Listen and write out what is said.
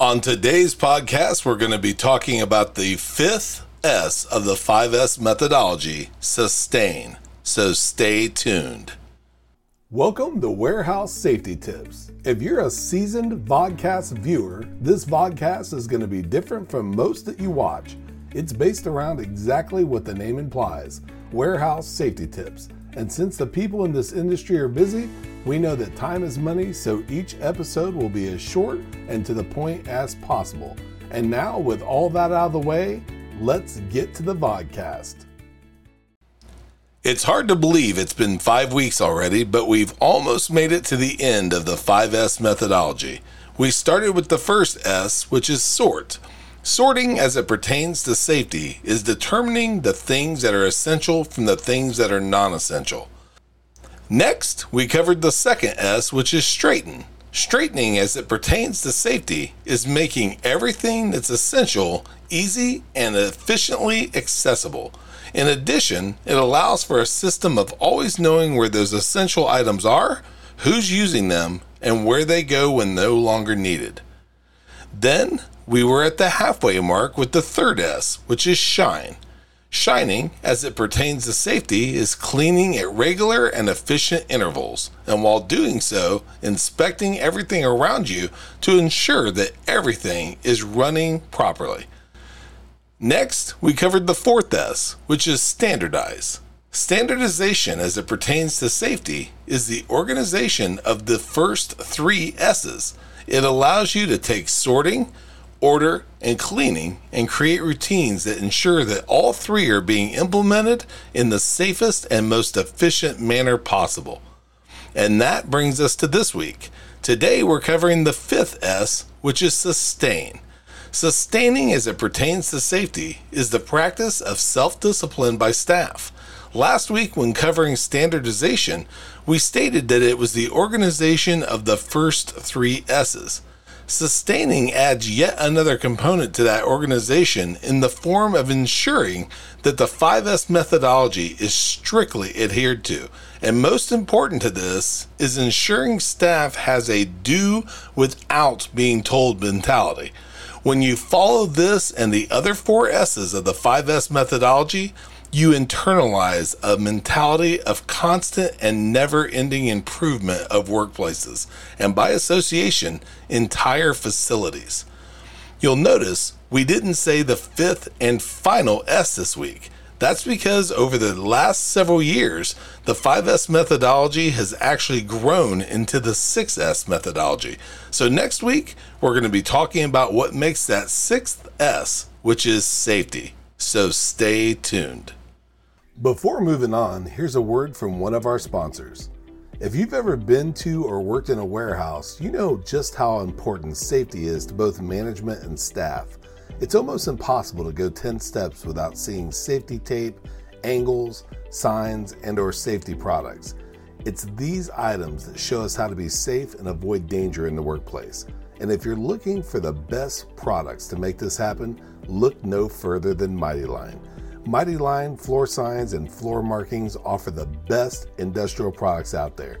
On today's podcast, we're going to be talking about the fifth S of the 5S methodology sustain. So stay tuned. Welcome to Warehouse Safety Tips. If you're a seasoned vodcast viewer, this vodcast is going to be different from most that you watch. It's based around exactly what the name implies warehouse safety tips. And since the people in this industry are busy, we know that time is money, so each episode will be as short and to the point as possible. And now, with all that out of the way, let's get to the vodcast. It's hard to believe it's been five weeks already, but we've almost made it to the end of the 5S methodology. We started with the first S, which is sort. Sorting as it pertains to safety is determining the things that are essential from the things that are non essential. Next, we covered the second S, which is straighten. Straightening as it pertains to safety is making everything that's essential easy and efficiently accessible. In addition, it allows for a system of always knowing where those essential items are, who's using them, and where they go when no longer needed. Then we were at the halfway mark with the third S, which is shine. Shining, as it pertains to safety, is cleaning at regular and efficient intervals, and while doing so, inspecting everything around you to ensure that everything is running properly. Next, we covered the fourth S, which is standardize. Standardization, as it pertains to safety, is the organization of the first three S's. It allows you to take sorting, order, and cleaning and create routines that ensure that all three are being implemented in the safest and most efficient manner possible. And that brings us to this week. Today we're covering the fifth S, which is sustain. Sustaining as it pertains to safety is the practice of self discipline by staff. Last week, when covering standardization, we stated that it was the organization of the first three S's. Sustaining adds yet another component to that organization in the form of ensuring that the 5S methodology is strictly adhered to. And most important to this is ensuring staff has a do without being told mentality. When you follow this and the other four S's of the 5S methodology, you internalize a mentality of constant and never ending improvement of workplaces, and by association, entire facilities. You'll notice we didn't say the fifth and final S this week. That's because over the last several years, the 5S methodology has actually grown into the 6S methodology. So next week, we're going to be talking about what makes that sixth S, which is safety. So stay tuned. Before moving on, here's a word from one of our sponsors. If you've ever been to or worked in a warehouse, you know just how important safety is to both management and staff. It's almost impossible to go 10 steps without seeing safety tape, angles, signs, and or safety products. It's these items that show us how to be safe and avoid danger in the workplace. And if you're looking for the best products to make this happen, look no further than Mighty Line. Mighty Line floor signs and floor markings offer the best industrial products out there.